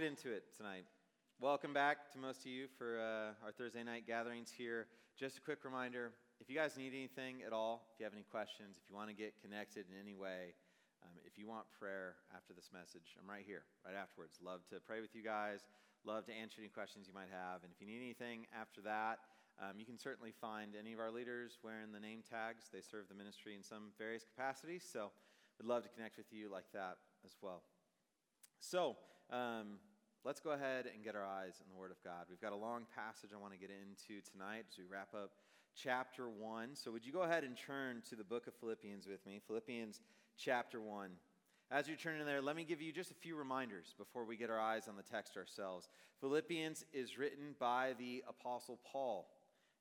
Get into it tonight. Welcome back to most of you for uh, our Thursday night gatherings here. Just a quick reminder if you guys need anything at all, if you have any questions, if you want to get connected in any way, um, if you want prayer after this message, I'm right here, right afterwards. Love to pray with you guys, love to answer any questions you might have. And if you need anything after that, um, you can certainly find any of our leaders wearing the name tags. They serve the ministry in some various capacities, so we'd love to connect with you like that as well. So, um, let's go ahead and get our eyes on the Word of God. We've got a long passage I want to get into tonight as we wrap up chapter 1. So, would you go ahead and turn to the book of Philippians with me? Philippians chapter 1. As you're turning there, let me give you just a few reminders before we get our eyes on the text ourselves. Philippians is written by the Apostle Paul.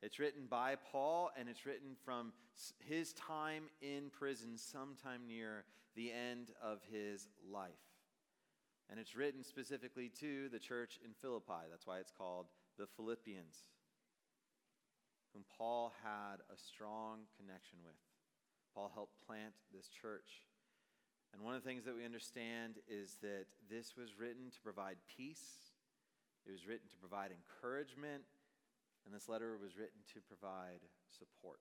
It's written by Paul, and it's written from his time in prison, sometime near the end of his life. And it's written specifically to the church in Philippi. That's why it's called the Philippians, whom Paul had a strong connection with. Paul helped plant this church. And one of the things that we understand is that this was written to provide peace, it was written to provide encouragement, and this letter was written to provide support.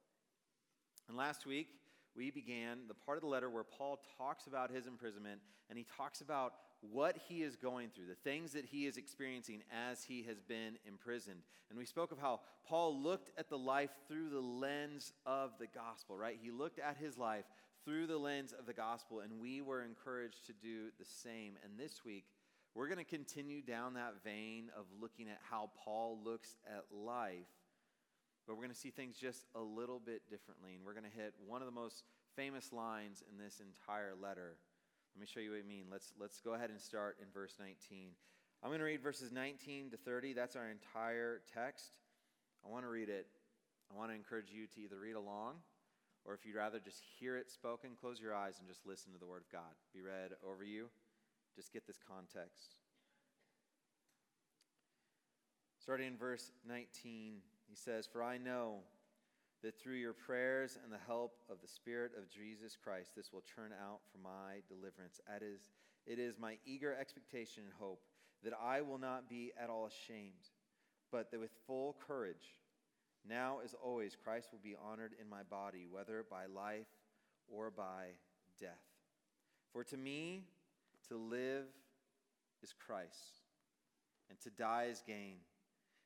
And last week, we began the part of the letter where Paul talks about his imprisonment and he talks about what he is going through, the things that he is experiencing as he has been imprisoned. And we spoke of how Paul looked at the life through the lens of the gospel, right? He looked at his life through the lens of the gospel, and we were encouraged to do the same. And this week, we're going to continue down that vein of looking at how Paul looks at life, but we're going to see things just a little bit differently. And we're going to hit one of the most famous lines in this entire letter let me show you what I mean. Let's, let's go ahead and start in verse 19. I'm going to read verses 19 to 30. That's our entire text. I want to read it. I want to encourage you to either read along or if you'd rather just hear it spoken, close your eyes and just listen to the Word of God. Be read over you. Just get this context. Starting in verse 19, he says, For I know that through your prayers and the help of the Spirit of Jesus Christ, this will turn out for my deliverance. That is, it is my eager expectation and hope that I will not be at all ashamed, but that with full courage, now as always, Christ will be honored in my body, whether by life or by death. For to me, to live is Christ, and to die is gain.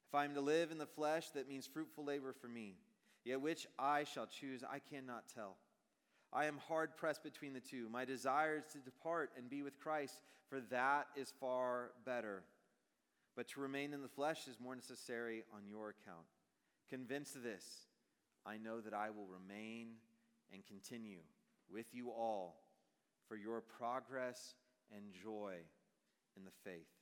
If I am to live in the flesh, that means fruitful labor for me. Yet which I shall choose, I cannot tell. I am hard pressed between the two. My desire is to depart and be with Christ, for that is far better. But to remain in the flesh is more necessary on your account. Convinced of this, I know that I will remain and continue with you all for your progress and joy in the faith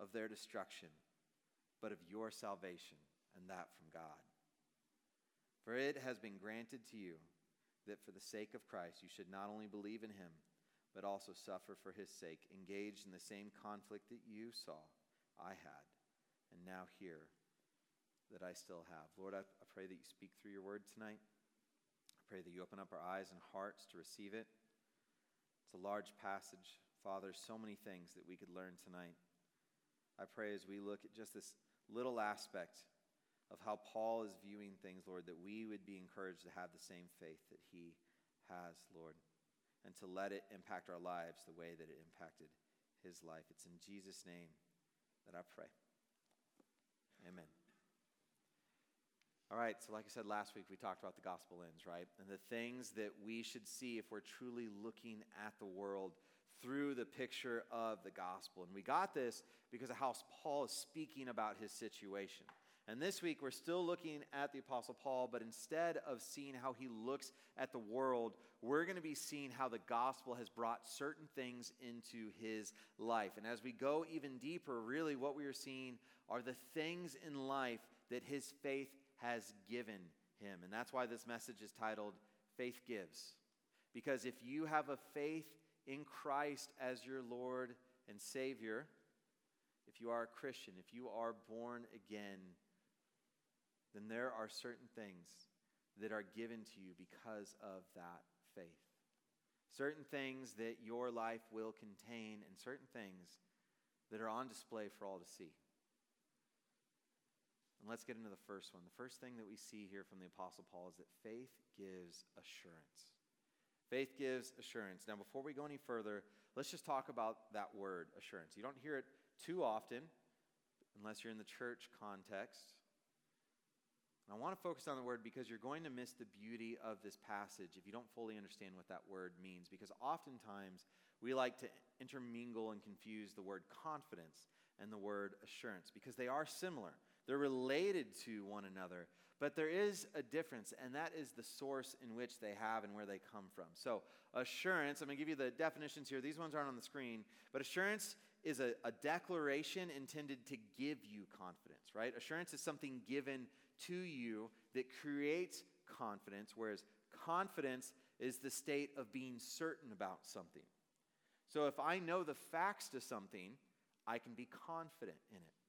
of their destruction, but of your salvation, and that from God. For it has been granted to you that for the sake of Christ you should not only believe in him, but also suffer for his sake, engaged in the same conflict that you saw I had, and now hear that I still have. Lord, I, I pray that you speak through your word tonight. I pray that you open up our eyes and hearts to receive it. It's a large passage. Father, so many things that we could learn tonight. I pray as we look at just this little aspect of how Paul is viewing things, Lord, that we would be encouraged to have the same faith that he has, Lord, and to let it impact our lives the way that it impacted his life. It's in Jesus' name that I pray. Amen. All right, so like I said last week, we talked about the gospel lens, right? And the things that we should see if we're truly looking at the world through the picture of the gospel. And we got this because of how Paul is speaking about his situation. And this week, we're still looking at the Apostle Paul, but instead of seeing how he looks at the world, we're going to be seeing how the gospel has brought certain things into his life. And as we go even deeper, really what we are seeing are the things in life that his faith has given him. And that's why this message is titled Faith Gives. Because if you have a faith in Christ as your Lord and Savior, if you are a Christian, if you are born again, then there are certain things that are given to you because of that faith. Certain things that your life will contain, and certain things that are on display for all to see. And let's get into the first one. The first thing that we see here from the Apostle Paul is that faith gives assurance. Faith gives assurance. Now, before we go any further, let's just talk about that word, assurance. You don't hear it too often, unless you're in the church context. And I want to focus on the word because you're going to miss the beauty of this passage if you don't fully understand what that word means. Because oftentimes we like to intermingle and confuse the word confidence and the word assurance because they are similar. They're related to one another, but there is a difference, and that is the source in which they have and where they come from. So, assurance, I'm going to give you the definitions here. These ones aren't on the screen, but assurance is a, a declaration intended to give you confidence, right? Assurance is something given to you that creates confidence, whereas confidence is the state of being certain about something. So, if I know the facts to something, I can be confident in it.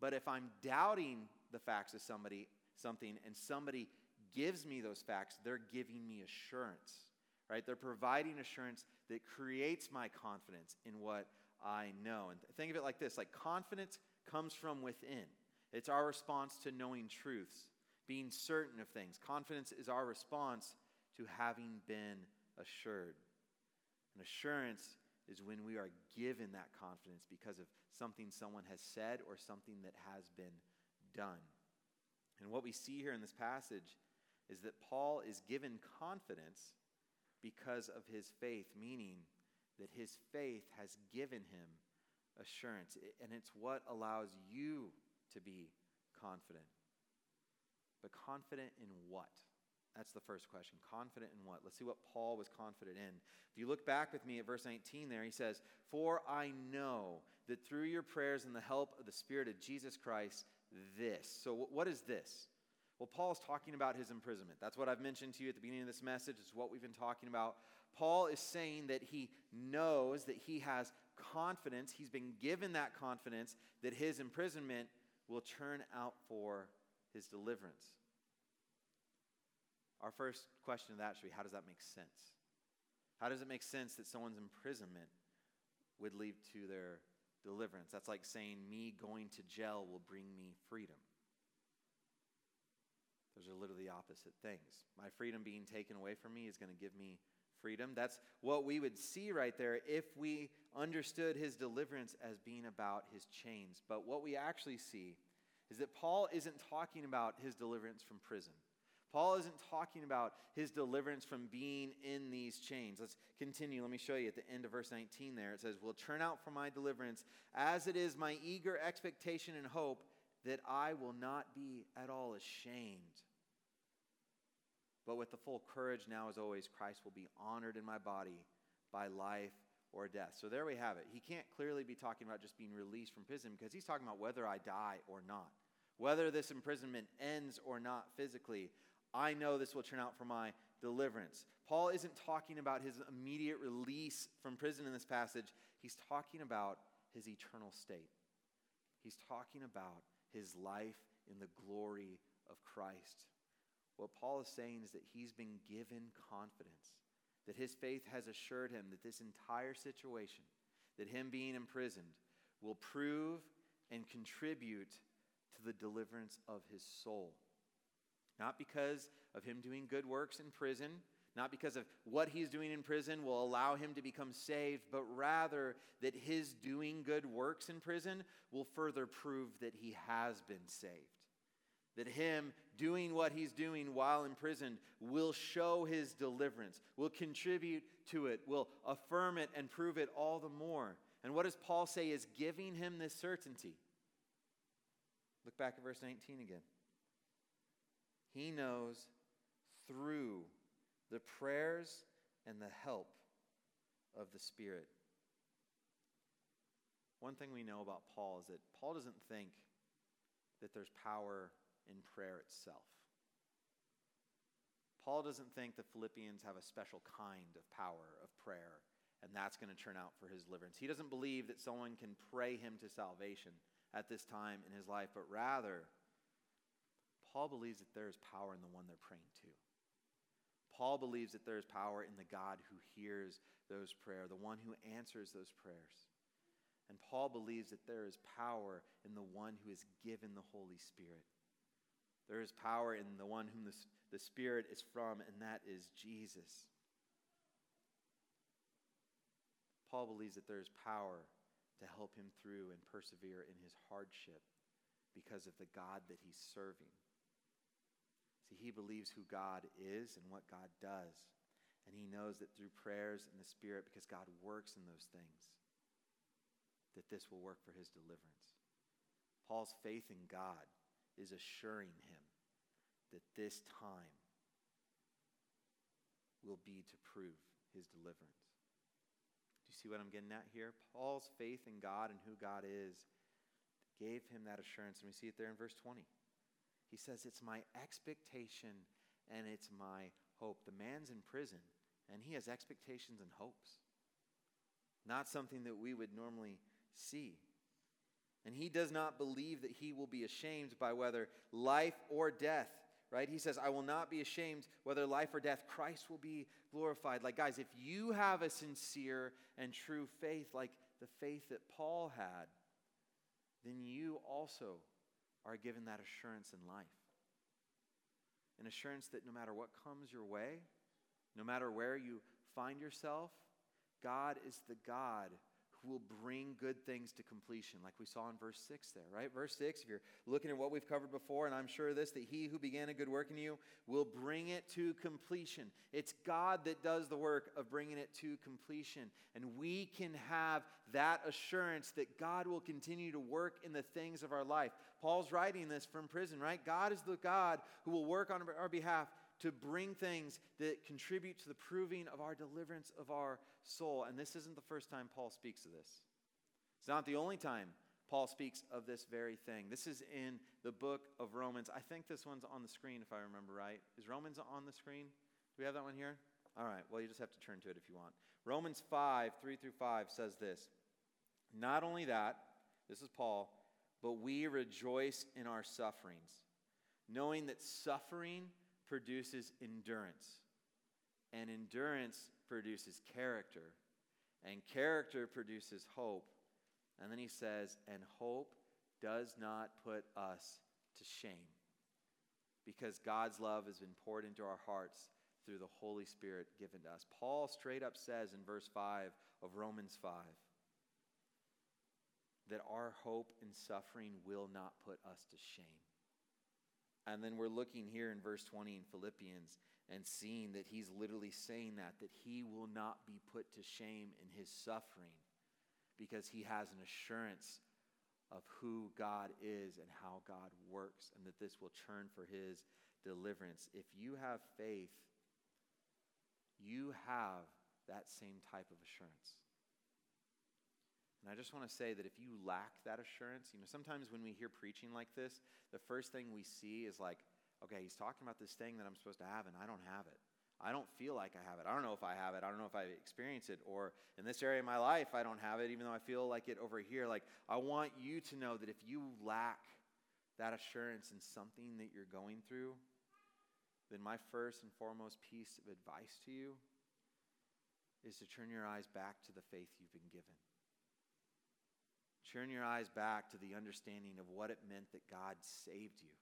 But if I'm doubting the facts of somebody, something, and somebody gives me those facts, they're giving me assurance, right? They're providing assurance that creates my confidence in what I know. And think of it like this like confidence comes from within. It's our response to knowing truths, being certain of things. Confidence is our response to having been assured. And assurance is when we are given that confidence because of something someone has said or something that has been done. And what we see here in this passage is that Paul is given confidence because of his faith, meaning that his faith has given him assurance. And it's what allows you to be confident. But confident in what? That's the first question. Confident in what? Let's see what Paul was confident in. If you look back with me at verse 19 there, he says, For I know that through your prayers and the help of the Spirit of Jesus Christ, this. So, what is this? Well, Paul is talking about his imprisonment. That's what I've mentioned to you at the beginning of this message. It's what we've been talking about. Paul is saying that he knows that he has confidence. He's been given that confidence that his imprisonment will turn out for his deliverance. Our first question to that should be how does that make sense? How does it make sense that someone's imprisonment would lead to their deliverance? That's like saying me going to jail will bring me freedom. Those are literally opposite things. My freedom being taken away from me is going to give me freedom. That's what we would see right there if we understood his deliverance as being about his chains. But what we actually see is that Paul isn't talking about his deliverance from prison. Paul isn't talking about his deliverance from being in these chains. Let's continue. Let me show you at the end of verse 19 there. It says, Will turn out for my deliverance, as it is my eager expectation and hope that I will not be at all ashamed. But with the full courage now, as always, Christ will be honored in my body by life or death. So there we have it. He can't clearly be talking about just being released from prison because he's talking about whether I die or not, whether this imprisonment ends or not physically. I know this will turn out for my deliverance. Paul isn't talking about his immediate release from prison in this passage, he's talking about his eternal state. He's talking about his life in the glory of Christ. What Paul is saying is that he's been given confidence, that his faith has assured him that this entire situation, that him being imprisoned, will prove and contribute to the deliverance of his soul. Not because of him doing good works in prison, not because of what he's doing in prison will allow him to become saved, but rather that his doing good works in prison will further prove that he has been saved. That him doing what he's doing while imprisoned will show his deliverance, will contribute to it, will affirm it and prove it all the more. And what does Paul say is giving him this certainty? Look back at verse 19 again. He knows through the prayers and the help of the Spirit. One thing we know about Paul is that Paul doesn't think that there's power in prayer itself. Paul doesn't think the Philippians have a special kind of power of prayer, and that's going to turn out for his deliverance. He doesn't believe that someone can pray him to salvation at this time in his life, but rather, Paul believes that there is power in the one they're praying to. Paul believes that there is power in the God who hears those prayers, the one who answers those prayers. And Paul believes that there is power in the one who has given the Holy Spirit. There is power in the one whom the, the Spirit is from, and that is Jesus. Paul believes that there is power to help him through and persevere in his hardship because of the God that he's serving. See, he believes who God is and what God does. And he knows that through prayers and the Spirit, because God works in those things, that this will work for his deliverance. Paul's faith in God is assuring him that this time will be to prove his deliverance. Do you see what I'm getting at here? Paul's faith in God and who God is gave him that assurance, and we see it there in verse 20. He says, It's my expectation and it's my hope. The man's in prison, and he has expectations and hopes. Not something that we would normally see. And he does not believe that he will be ashamed by whether life or death, right? He says, I will not be ashamed whether life or death, Christ will be glorified. Like, guys, if you have a sincere and true faith, like the faith that Paul had, then you also are given that assurance in life. An assurance that no matter what comes your way, no matter where you find yourself, God is the God who will bring good things to completion, like we saw in verse 6 there, right? Verse 6, if you're looking at what we've covered before, and I'm sure this, that he who began a good work in you will bring it to completion. It's God that does the work of bringing it to completion. And we can have that assurance that God will continue to work in the things of our life. Paul's writing this from prison, right? God is the God who will work on our behalf to bring things that contribute to the proving of our deliverance of our soul. And this isn't the first time Paul speaks of this. It's not the only time Paul speaks of this very thing. This is in the book of Romans. I think this one's on the screen, if I remember right. Is Romans on the screen? Do we have that one here? All right, well, you just have to turn to it if you want. Romans 5, 3 through 5 says this Not only that, this is Paul, but we rejoice in our sufferings, knowing that suffering produces endurance, and endurance produces character, and character produces hope. And then he says, and hope does not put us to shame because God's love has been poured into our hearts through the Holy Spirit given to us. Paul straight up says in verse 5 of Romans 5 that our hope in suffering will not put us to shame. And then we're looking here in verse 20 in Philippians and seeing that he's literally saying that, that he will not be put to shame in his suffering because he has an assurance of who God is and how God works, and that this will churn for his deliverance. If you have faith, you have that same type of assurance. And I just want to say that if you lack that assurance, you know, sometimes when we hear preaching like this, the first thing we see is like, okay, he's talking about this thing that I'm supposed to have and I don't have it. I don't feel like I have it. I don't know if I have it. I don't know if I experience it. Or in this area of my life, I don't have it, even though I feel like it over here. Like, I want you to know that if you lack that assurance in something that you're going through, then my first and foremost piece of advice to you is to turn your eyes back to the faith you've been given. Turn your eyes back to the understanding of what it meant that God saved you.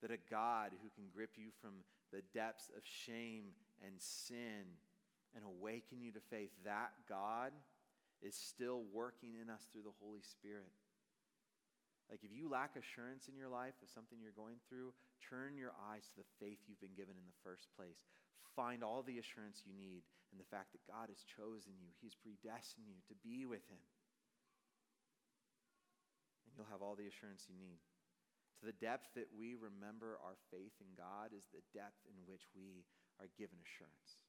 That a God who can grip you from the depths of shame and sin and awaken you to faith, that God is still working in us through the Holy Spirit. Like if you lack assurance in your life of something you're going through, turn your eyes to the faith you've been given in the first place. Find all the assurance you need in the fact that God has chosen you, He's predestined you to be with Him. You'll have all the assurance you need. To the depth that we remember our faith in God is the depth in which we are given assurance.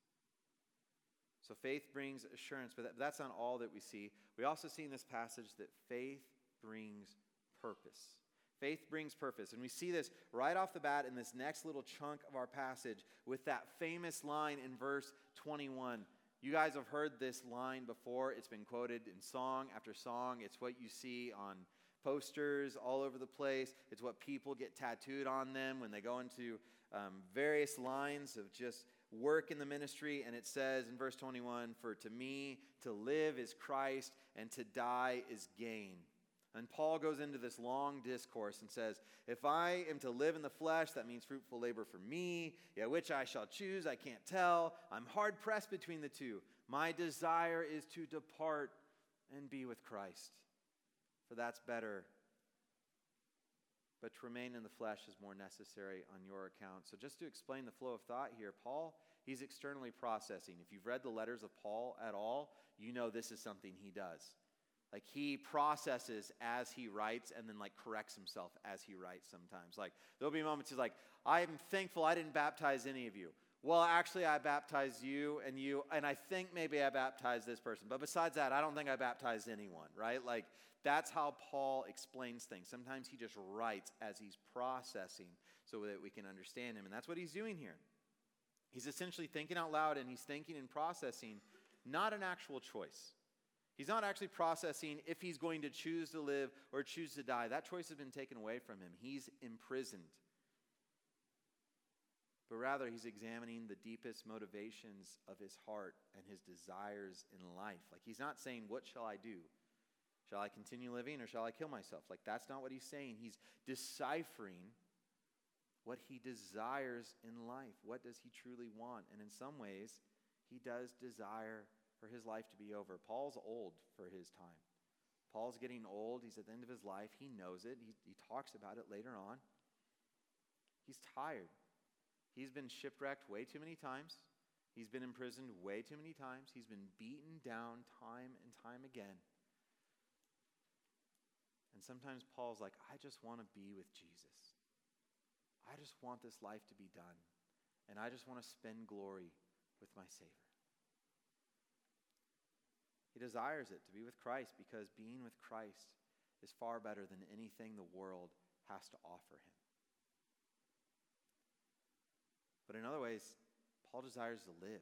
So faith brings assurance, but that's not all that we see. We also see in this passage that faith brings purpose. Faith brings purpose. And we see this right off the bat in this next little chunk of our passage with that famous line in verse 21. You guys have heard this line before. It's been quoted in song after song. It's what you see on posters all over the place. It's what people get tattooed on them when they go into um, various lines of just work in the ministry. And it says in verse 21 For to me to live is Christ, and to die is gain. And Paul goes into this long discourse and says, If I am to live in the flesh, that means fruitful labor for me. Yeah, which I shall choose, I can't tell. I'm hard pressed between the two. My desire is to depart and be with Christ, for that's better. But to remain in the flesh is more necessary on your account. So, just to explain the flow of thought here, Paul, he's externally processing. If you've read the letters of Paul at all, you know this is something he does. Like he processes as he writes and then like corrects himself as he writes sometimes. Like there'll be moments he's like, I'm thankful I didn't baptize any of you. Well, actually, I baptized you and you, and I think maybe I baptized this person. But besides that, I don't think I baptized anyone, right? Like that's how Paul explains things. Sometimes he just writes as he's processing so that we can understand him. And that's what he's doing here. He's essentially thinking out loud and he's thinking and processing, not an actual choice. He's not actually processing if he's going to choose to live or choose to die. That choice has been taken away from him. He's imprisoned. But rather, he's examining the deepest motivations of his heart and his desires in life. Like, he's not saying, What shall I do? Shall I continue living or shall I kill myself? Like, that's not what he's saying. He's deciphering what he desires in life. What does he truly want? And in some ways, he does desire for his life to be over. Paul's old for his time. Paul's getting old. He's at the end of his life. He knows it. He, he talks about it later on. He's tired. He's been shipwrecked way too many times. He's been imprisoned way too many times. He's been beaten down time and time again. And sometimes Paul's like, I just want to be with Jesus. I just want this life to be done. And I just want to spend glory with my Savior. He desires it to be with Christ because being with Christ is far better than anything the world has to offer him. But in other ways, Paul desires to live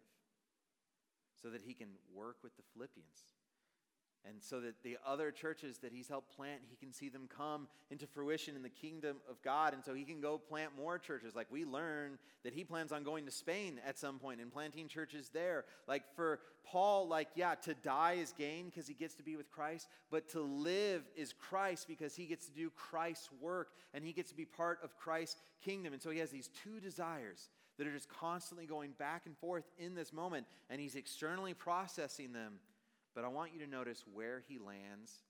so that he can work with the Philippians and so that the other churches that he's helped plant, he can see them come into fruition in the kingdom of God. And so he can go plant more churches. Like we learn that he plans on going to Spain at some point and planting churches there. Like for Paul, like, yeah, to die is gain because he gets to be with Christ, but to live is Christ because he gets to do Christ's work and he gets to be part of Christ's kingdom. And so he has these two desires that are just constantly going back and forth in this moment, and he's externally processing them but I want you to notice where he lands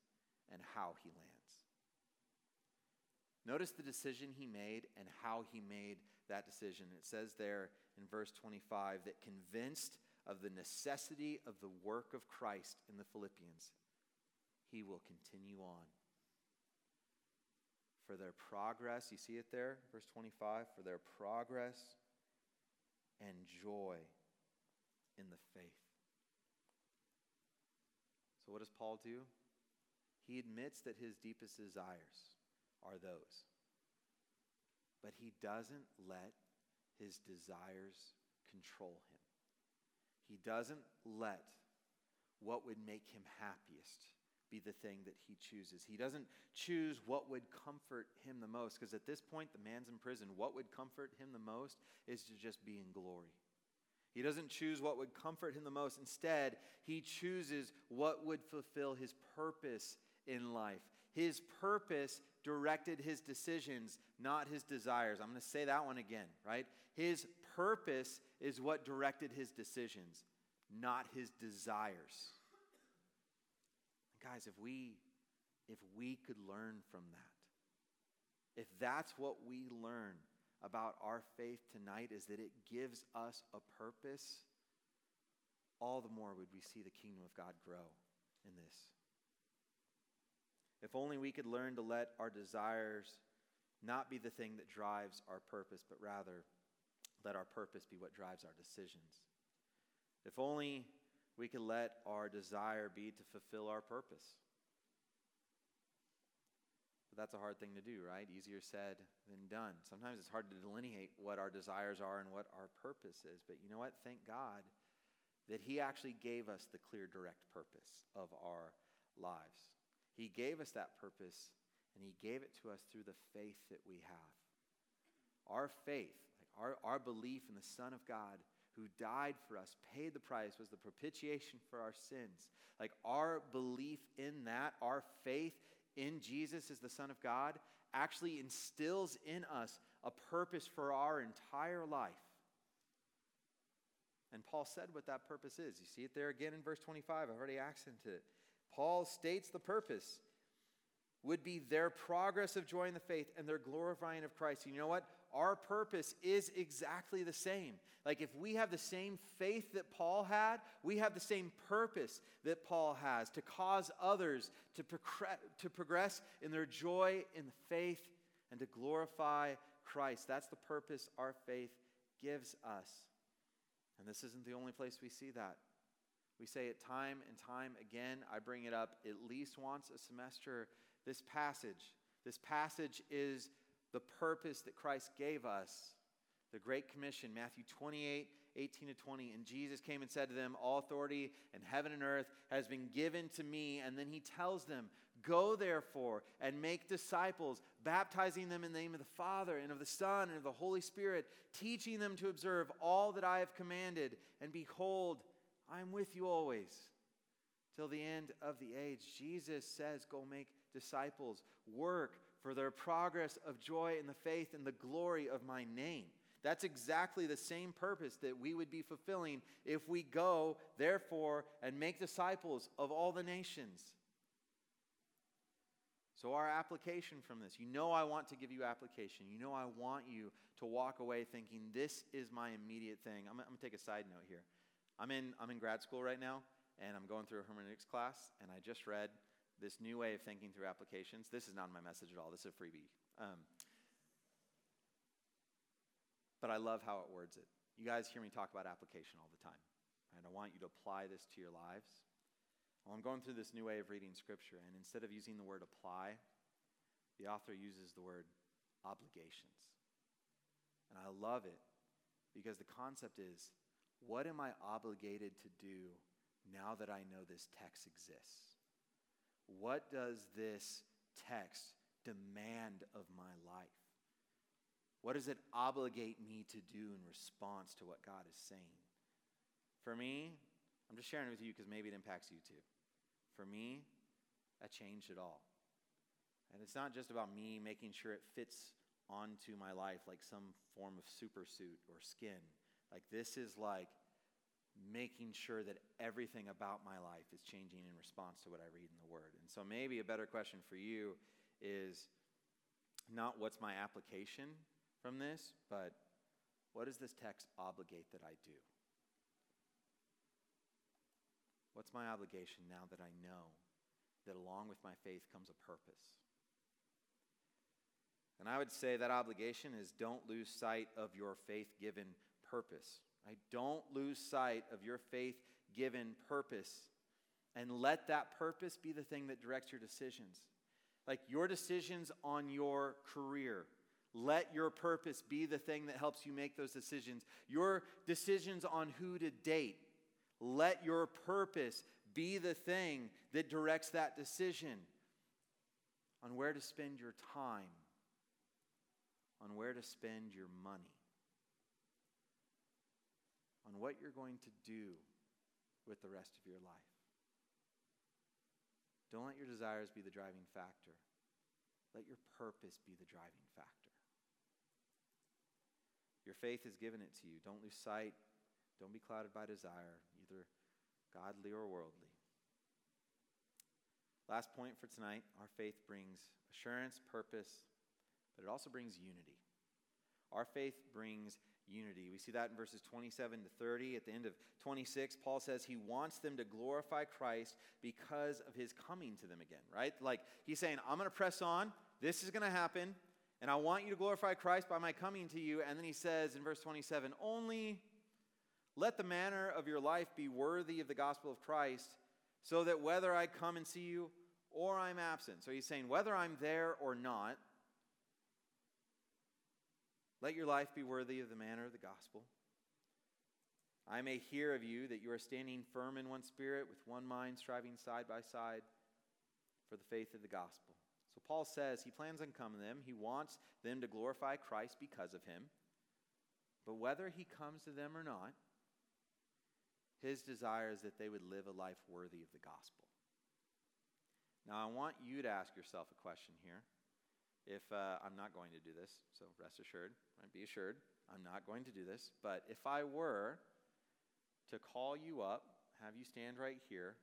and how he lands. Notice the decision he made and how he made that decision. It says there in verse 25 that convinced of the necessity of the work of Christ in the Philippians, he will continue on. For their progress, you see it there, verse 25, for their progress and joy in the faith. So, what does Paul do? He admits that his deepest desires are those. But he doesn't let his desires control him. He doesn't let what would make him happiest be the thing that he chooses. He doesn't choose what would comfort him the most, because at this point, the man's in prison. What would comfort him the most is to just be in glory. He doesn't choose what would comfort him the most. Instead, he chooses what would fulfill his purpose in life. His purpose directed his decisions, not his desires. I'm going to say that one again, right? His purpose is what directed his decisions, not his desires. Guys, if we if we could learn from that, if that's what we learn about our faith tonight is that it gives us a purpose, all the more would we see the kingdom of God grow in this. If only we could learn to let our desires not be the thing that drives our purpose, but rather let our purpose be what drives our decisions. If only we can let our desire be to fulfill our purpose. But that's a hard thing to do, right? Easier said than done. Sometimes it's hard to delineate what our desires are and what our purpose is. But you know what? Thank God that He actually gave us the clear, direct purpose of our lives. He gave us that purpose, and He gave it to us through the faith that we have. Our faith, like our, our belief in the Son of God who died for us, paid the price, was the propitiation for our sins. Like our belief in that, our faith in Jesus as the Son of God, actually instills in us a purpose for our entire life. And Paul said what that purpose is. You see it there again in verse 25. I've already accented it. Paul states the purpose would be their progress of joy in the faith and their glorifying of Christ. You know what? Our purpose is exactly the same. Like if we have the same faith that Paul had, we have the same purpose that Paul has to cause others to, progress, to progress in their joy in the faith and to glorify Christ. That's the purpose our faith gives us. And this isn't the only place we see that. We say it time and time again. I bring it up at least once a semester. This passage, this passage is the purpose that Christ gave us. The Great Commission, Matthew 28, 18 to 20. And Jesus came and said to them, All authority in heaven and earth has been given to me. And then he tells them, Go therefore and make disciples, baptizing them in the name of the Father and of the Son and of the Holy Spirit, teaching them to observe all that I have commanded. And behold, I am with you always till the end of the age. Jesus says, Go make disciples, work for their progress of joy in the faith and the glory of my name. That's exactly the same purpose that we would be fulfilling if we go, therefore, and make disciples of all the nations. So, our application from this, you know, I want to give you application. You know, I want you to walk away thinking, this is my immediate thing. I'm, I'm going to take a side note here. I'm in, I'm in grad school right now, and I'm going through a hermeneutics class, and I just read this new way of thinking through applications. This is not my message at all, this is a freebie. Um, but I love how it words it. You guys hear me talk about application all the time, and I want you to apply this to your lives. Well, I'm going through this new way of reading Scripture, and instead of using the word apply, the author uses the word obligations. And I love it because the concept is what am I obligated to do now that I know this text exists? What does this text demand of my life? What does it obligate me to do in response to what God is saying? For me, I'm just sharing it with you because maybe it impacts you too. For me, that changed it all. And it's not just about me making sure it fits onto my life like some form of super suit or skin. Like, this is like making sure that everything about my life is changing in response to what I read in the Word. And so, maybe a better question for you is not what's my application from this, but what does this text obligate that I do? What's my obligation now that I know that along with my faith comes a purpose? And I would say that obligation is don't lose sight of your faith given purpose. I don't lose sight of your faith given purpose and let that purpose be the thing that directs your decisions. Like your decisions on your career. Let your purpose be the thing that helps you make those decisions. Your decisions on who to date. Let your purpose be the thing that directs that decision on where to spend your time, on where to spend your money on what you're going to do with the rest of your life. Don't let your desires be the driving factor. Let your purpose be the driving factor. Your faith has given it to you. Don't lose sight. Don't be clouded by desire, either godly or worldly. Last point for tonight our faith brings assurance, purpose, but it also brings unity. Our faith brings unity. We see that in verses 27 to 30. At the end of 26, Paul says he wants them to glorify Christ because of his coming to them again, right? Like he's saying, I'm going to press on. This is going to happen. And I want you to glorify Christ by my coming to you. And then he says in verse 27 only let the manner of your life be worthy of the gospel of Christ, so that whether I come and see you or I'm absent. So he's saying, whether I'm there or not, let your life be worthy of the manner of the gospel. I may hear of you that you are standing firm in one spirit, with one mind, striving side by side for the faith of the gospel. So Paul says he plans on coming to them. He wants them to glorify Christ because of him. But whether he comes to them or not, his desire is that they would live a life worthy of the gospel. Now, I want you to ask yourself a question here if uh, I'm not going to do this, so rest assured, right, be assured, I'm not going to do this. But if I were to call you up, have you stand right here,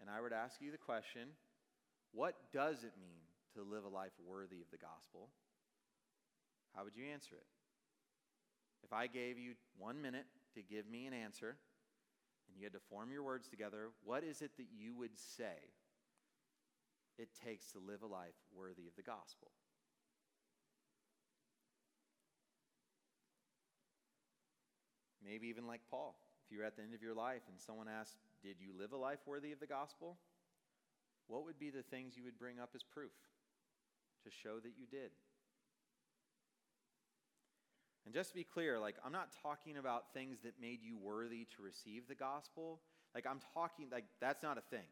and I were to ask you the question, what does it mean to live a life worthy of the gospel? How would you answer it? If I gave you one minute to give me an answer, and you had to form your words together, what is it that you would say it takes to live a life worthy of the gospel. Maybe even like Paul. If you're at the end of your life and someone asks, Did you live a life worthy of the gospel? What would be the things you would bring up as proof to show that you did? And just to be clear, like, I'm not talking about things that made you worthy to receive the gospel. Like, I'm talking, like, that's not a thing.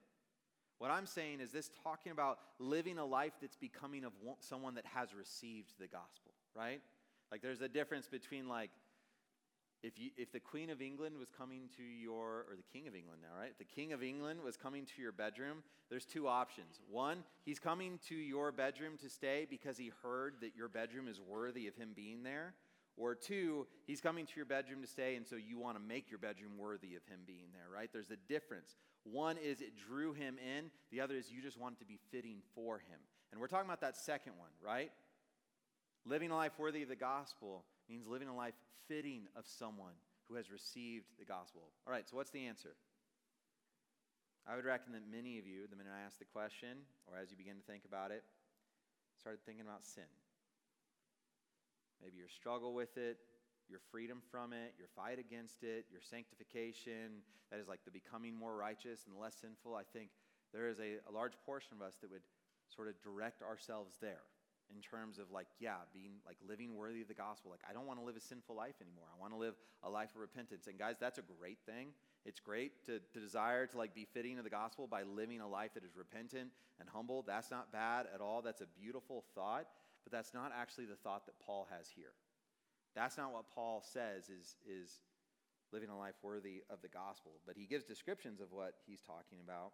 What I'm saying is this talking about living a life that's becoming of someone that has received the gospel, right? Like there's a difference between like if you if the Queen of England was coming to your or the King of England now, right? If the King of England was coming to your bedroom, there's two options. One, he's coming to your bedroom to stay because he heard that your bedroom is worthy of him being there. Or two, he's coming to your bedroom to stay, and so you want to make your bedroom worthy of him being there, right? There's a difference. One is it drew him in, the other is you just want it to be fitting for him. And we're talking about that second one, right? Living a life worthy of the gospel means living a life fitting of someone who has received the gospel. All right, so what's the answer? I would reckon that many of you, the minute I asked the question, or as you begin to think about it, started thinking about sin. Maybe your struggle with it, your freedom from it, your fight against it, your sanctification, that is like the becoming more righteous and less sinful, I think there is a, a large portion of us that would sort of direct ourselves there in terms of like yeah being like living worthy of the gospel. Like i don't want to live a sinful life anymore. I want to live a life of repentance. And guys that's a great thing. It's great to, to desire to like be fitting of the gospel by living a life that is repentant and humble. That's not bad at all. That's a beautiful thought but that's not actually the thought that paul has here that's not what Paul says is, is living a life worthy of the gospel. But he gives descriptions of what he's talking about.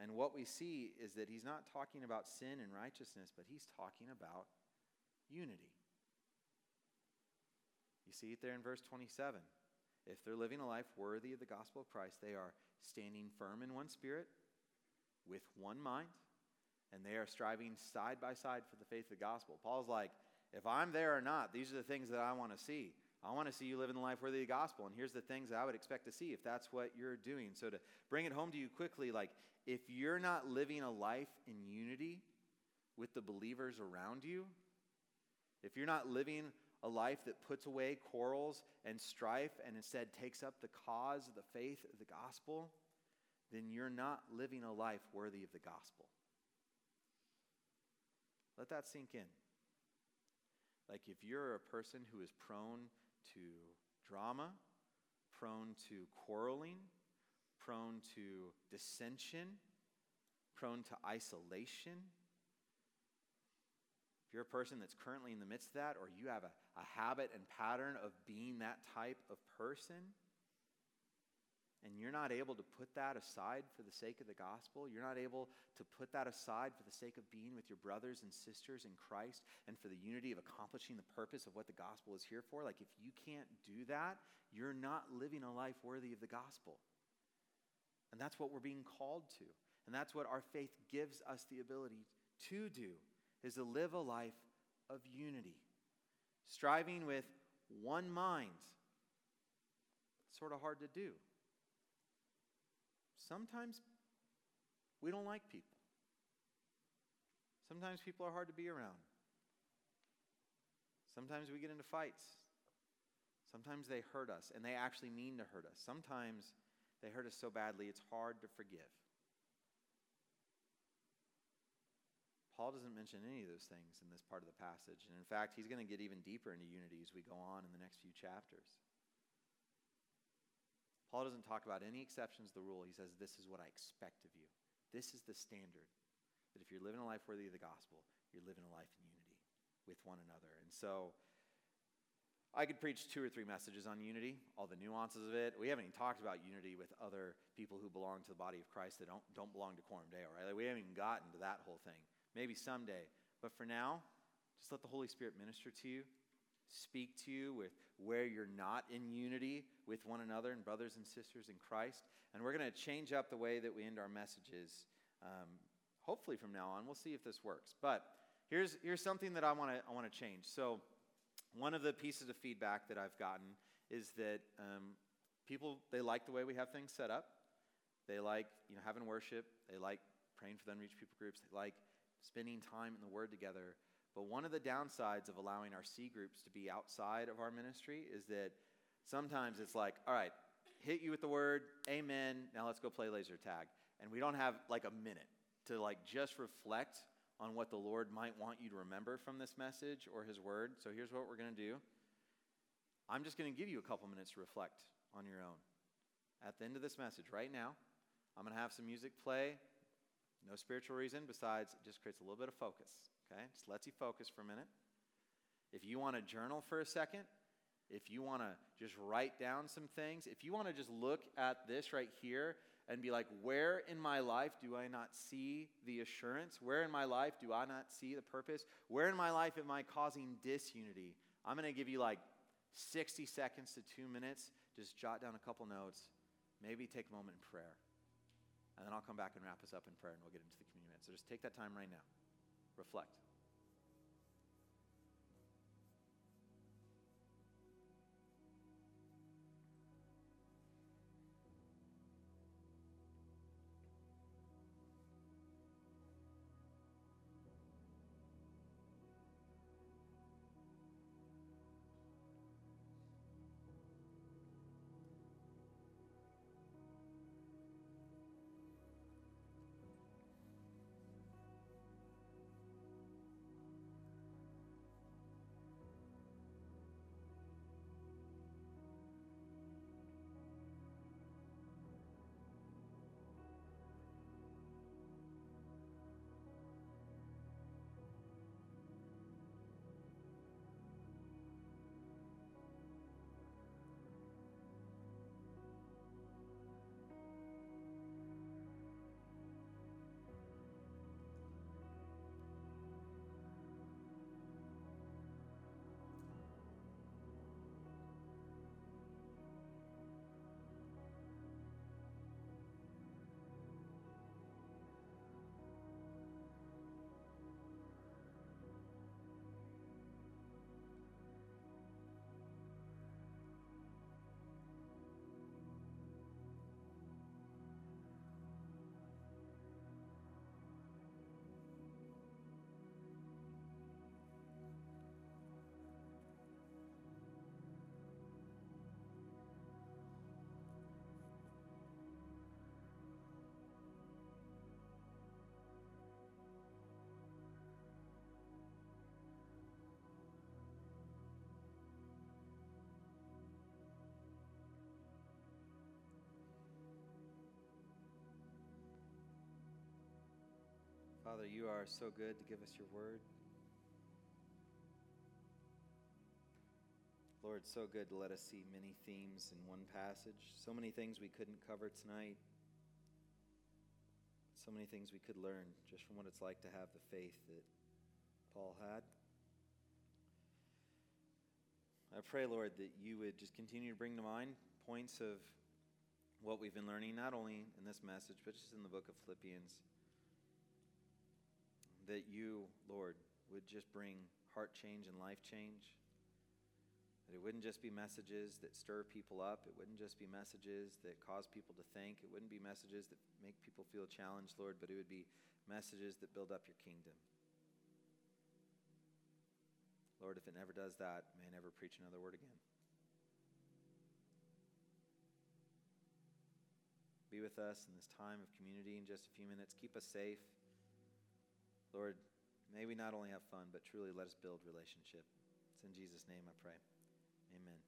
And what we see is that he's not talking about sin and righteousness, but he's talking about unity. You see it there in verse 27. If they're living a life worthy of the gospel of Christ, they are standing firm in one spirit, with one mind, and they are striving side by side for the faith of the gospel. Paul's like, if I'm there or not, these are the things that I want to see. I want to see you living the life worthy of the gospel. And here's the things that I would expect to see if that's what you're doing. So, to bring it home to you quickly, like if you're not living a life in unity with the believers around you, if you're not living a life that puts away quarrels and strife and instead takes up the cause of the faith of the gospel, then you're not living a life worthy of the gospel. Let that sink in. Like if you're a person who is prone to drama, prone to quarreling, prone to dissension, prone to isolation, if you're a person that's currently in the midst of that, or you have a, a habit and pattern of being that type of person, and you're not able to put that aside for the sake of the gospel, you're not able to put that aside for the sake of being with your brothers and sisters in Christ and for the unity of accomplishing the purpose of what the gospel is here for, like if you can't do that, you're not living a life worthy of the gospel. And that's what we're being called to. And that's what our faith gives us the ability to do is to live a life of unity, striving with one mind. Sort of hard to do. Sometimes we don't like people. Sometimes people are hard to be around. Sometimes we get into fights. Sometimes they hurt us, and they actually mean to hurt us. Sometimes they hurt us so badly it's hard to forgive. Paul doesn't mention any of those things in this part of the passage. And in fact, he's going to get even deeper into unity as we go on in the next few chapters. Paul doesn't talk about any exceptions to the rule. He says, This is what I expect of you. This is the standard. That if you're living a life worthy of the gospel, you're living a life in unity with one another. And so I could preach two or three messages on unity, all the nuances of it. We haven't even talked about unity with other people who belong to the body of Christ that don't, don't belong to Coram Deo, right? Like we haven't even gotten to that whole thing. Maybe someday. But for now, just let the Holy Spirit minister to you, speak to you with where you're not in unity with one another and brothers and sisters in Christ. And we're going to change up the way that we end our messages, um, hopefully from now on. We'll see if this works. But here's, here's something that I want to I wanna change. So, one of the pieces of feedback that I've gotten is that um, people, they like the way we have things set up. They like you know, having worship. They like praying for the unreached people groups. They like spending time in the Word together. But one of the downsides of allowing our C groups to be outside of our ministry is that sometimes it's like, all right, hit you with the Word, amen, now let's go play laser tag. And we don't have like a minute to like just reflect on what the Lord might want you to remember from this message or His Word. So here's what we're going to do I'm just going to give you a couple minutes to reflect on your own. At the end of this message, right now, I'm going to have some music play. No spiritual reason besides it just creates a little bit of focus. Okay? Just lets you focus for a minute. If you want to journal for a second, if you want to just write down some things, if you want to just look at this right here and be like, where in my life do I not see the assurance? Where in my life do I not see the purpose? Where in my life am I causing disunity? I'm going to give you like 60 seconds to two minutes. Just jot down a couple notes. Maybe take a moment in prayer. And then I'll come back and wrap us up in prayer and we'll get into the communion. So just take that time right now. Reflect. Father, you are so good to give us your word. Lord, so good to let us see many themes in one passage, so many things we couldn't cover tonight, so many things we could learn just from what it's like to have the faith that Paul had. I pray, Lord, that you would just continue to bring to mind points of what we've been learning, not only in this message, but just in the book of Philippians that you, Lord, would just bring heart change and life change. That it wouldn't just be messages that stir people up. It wouldn't just be messages that cause people to think. It wouldn't be messages that make people feel challenged, Lord, but it would be messages that build up your kingdom. Lord, if it never does that, may I never preach another word again. Be with us in this time of community in just a few minutes. Keep us safe. Lord, may we not only have fun, but truly let us build relationship. It's in Jesus' name I pray. Amen.